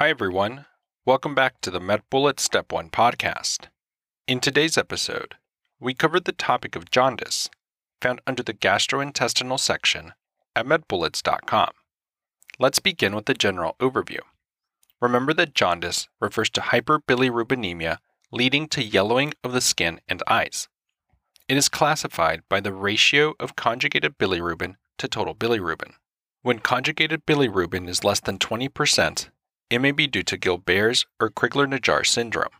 Hi, everyone. Welcome back to the MedBullets Step 1 podcast. In today's episode, we covered the topic of jaundice, found under the gastrointestinal section at medbullets.com. Let's begin with the general overview. Remember that jaundice refers to hyperbilirubinemia leading to yellowing of the skin and eyes. It is classified by the ratio of conjugated bilirubin to total bilirubin. When conjugated bilirubin is less than 20%, it may be due to Gilbert's or Crigler-Najjar syndrome.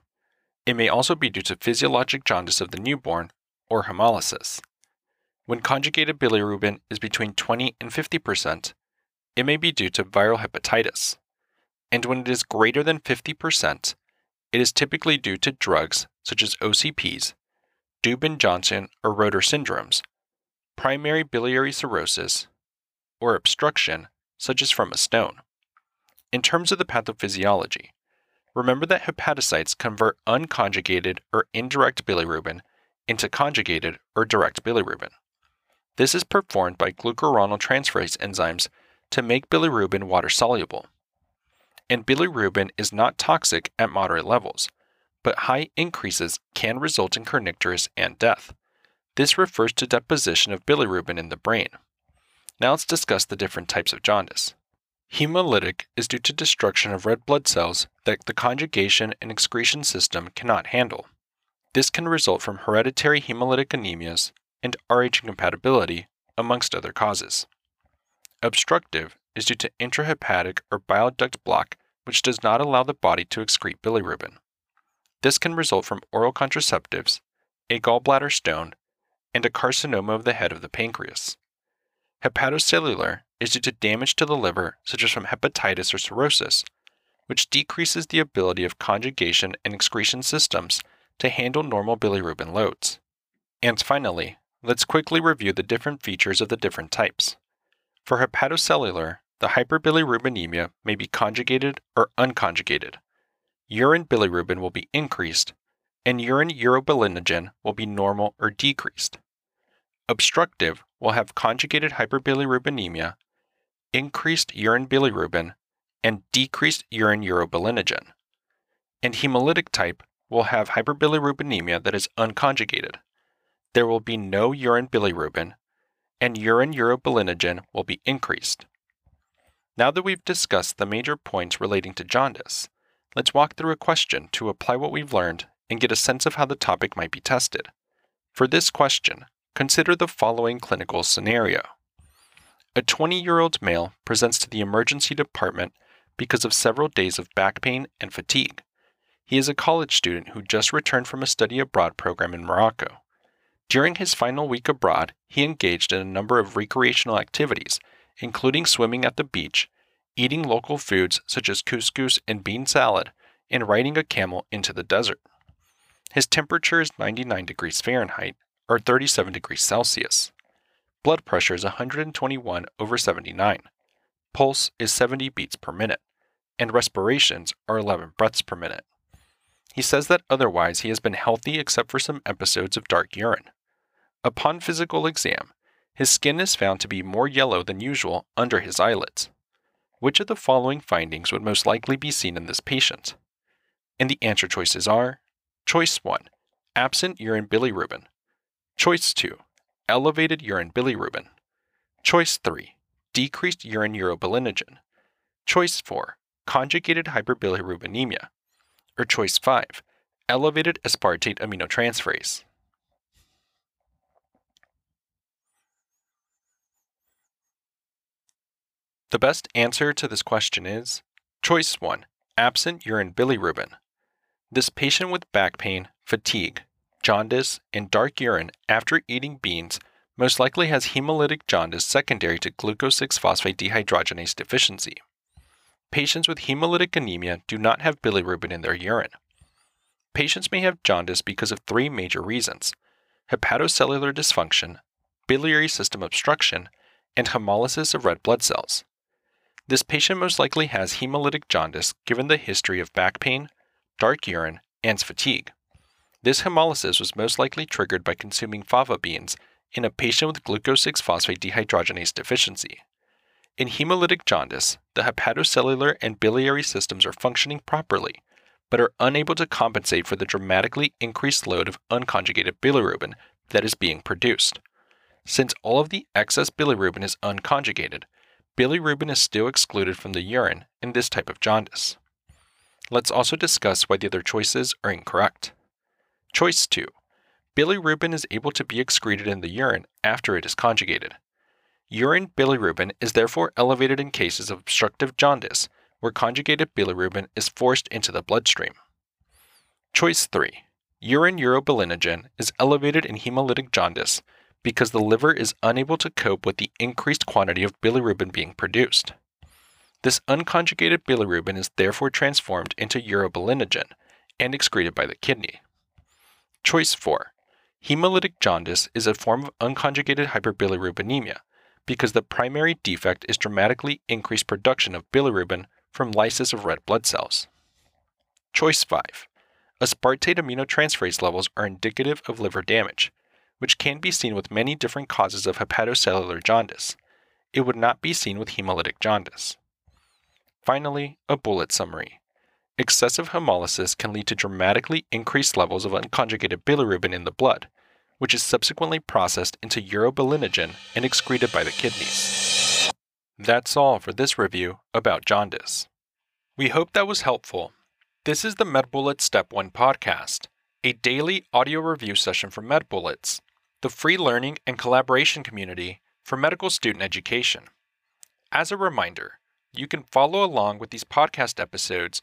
It may also be due to physiologic jaundice of the newborn or hemolysis. When conjugated bilirubin is between 20 and 50%, it may be due to viral hepatitis. And when it is greater than 50%, it is typically due to drugs such as OCPs, Dubin-Johnson or Rotor syndromes, primary biliary cirrhosis, or obstruction such as from a stone. In terms of the pathophysiology, remember that hepatocytes convert unconjugated or indirect bilirubin into conjugated or direct bilirubin. This is performed by glucuronidinotransferase enzymes to make bilirubin water soluble. And bilirubin is not toxic at moderate levels, but high increases can result in kernicterus and death. This refers to deposition of bilirubin in the brain. Now let's discuss the different types of jaundice. Hemolytic is due to destruction of red blood cells that the conjugation and excretion system cannot handle. This can result from hereditary hemolytic anemias and Rh incompatibility, amongst other causes. Obstructive is due to intrahepatic or bile duct block, which does not allow the body to excrete bilirubin. This can result from oral contraceptives, a gallbladder stone, and a carcinoma of the head of the pancreas. Hepatocellular is due to damage to the liver, such as from hepatitis or cirrhosis, which decreases the ability of conjugation and excretion systems to handle normal bilirubin loads. And finally, let's quickly review the different features of the different types. For hepatocellular, the hyperbilirubinemia may be conjugated or unconjugated. Urine bilirubin will be increased, and urine urobilinogen will be normal or decreased. Obstructive will have conjugated hyperbilirubinemia, increased urine bilirubin, and decreased urine urobilinogen. And hemolytic type will have hyperbilirubinemia that is unconjugated. There will be no urine bilirubin, and urine urobilinogen will be increased. Now that we've discussed the major points relating to jaundice, let's walk through a question to apply what we've learned and get a sense of how the topic might be tested. For this question, consider the following clinical scenario. A 20 year old male presents to the emergency department because of several days of back pain and fatigue. He is a college student who just returned from a study abroad program in Morocco. During his final week abroad, he engaged in a number of recreational activities, including swimming at the beach, eating local foods such as couscous and bean salad, and riding a camel into the desert. His temperature is 99 degrees Fahrenheit, or 37 degrees Celsius. Blood pressure is 121 over 79. Pulse is 70 beats per minute, and respirations are 11 breaths per minute. He says that otherwise he has been healthy except for some episodes of dark urine. Upon physical exam, his skin is found to be more yellow than usual under his eyelids. Which of the following findings would most likely be seen in this patient? And the answer choices are Choice 1 Absent urine bilirubin. Choice 2 elevated urine bilirubin. Choice 3, decreased urine urobilinogen. Choice 4, conjugated hyperbilirubinemia. Or choice 5, elevated aspartate aminotransferase. The best answer to this question is choice 1, absent urine bilirubin. This patient with back pain, fatigue, jaundice, and dark urine after eating beans most likely has hemolytic jaundice secondary to glucose 6 phosphate dehydrogenase deficiency. Patients with hemolytic anemia do not have bilirubin in their urine. Patients may have jaundice because of three major reasons hepatocellular dysfunction, biliary system obstruction, and hemolysis of red blood cells. This patient most likely has hemolytic jaundice given the history of back pain, dark urine, and fatigue. This hemolysis was most likely triggered by consuming fava beans in a patient with glucose 6 phosphate dehydrogenase deficiency. In hemolytic jaundice, the hepatocellular and biliary systems are functioning properly, but are unable to compensate for the dramatically increased load of unconjugated bilirubin that is being produced. Since all of the excess bilirubin is unconjugated, bilirubin is still excluded from the urine in this type of jaundice. Let's also discuss why the other choices are incorrect. Choice 2. Bilirubin is able to be excreted in the urine after it is conjugated. Urine bilirubin is therefore elevated in cases of obstructive jaundice where conjugated bilirubin is forced into the bloodstream. Choice 3. Urine urobilinogen is elevated in hemolytic jaundice because the liver is unable to cope with the increased quantity of bilirubin being produced. This unconjugated bilirubin is therefore transformed into urobilinogen and excreted by the kidney. Choice 4. Hemolytic jaundice is a form of unconjugated hyperbilirubinemia because the primary defect is dramatically increased production of bilirubin from lysis of red blood cells. Choice 5. Aspartate aminotransferase levels are indicative of liver damage, which can be seen with many different causes of hepatocellular jaundice. It would not be seen with hemolytic jaundice. Finally, a bullet summary. Excessive hemolysis can lead to dramatically increased levels of unconjugated bilirubin in the blood, which is subsequently processed into urobilinogen and excreted by the kidneys. That's all for this review about jaundice. We hope that was helpful. This is the MedBullets Step 1 podcast, a daily audio review session for MedBullets, the free learning and collaboration community for medical student education. As a reminder, you can follow along with these podcast episodes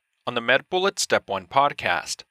on the MedBullets Step 1 podcast.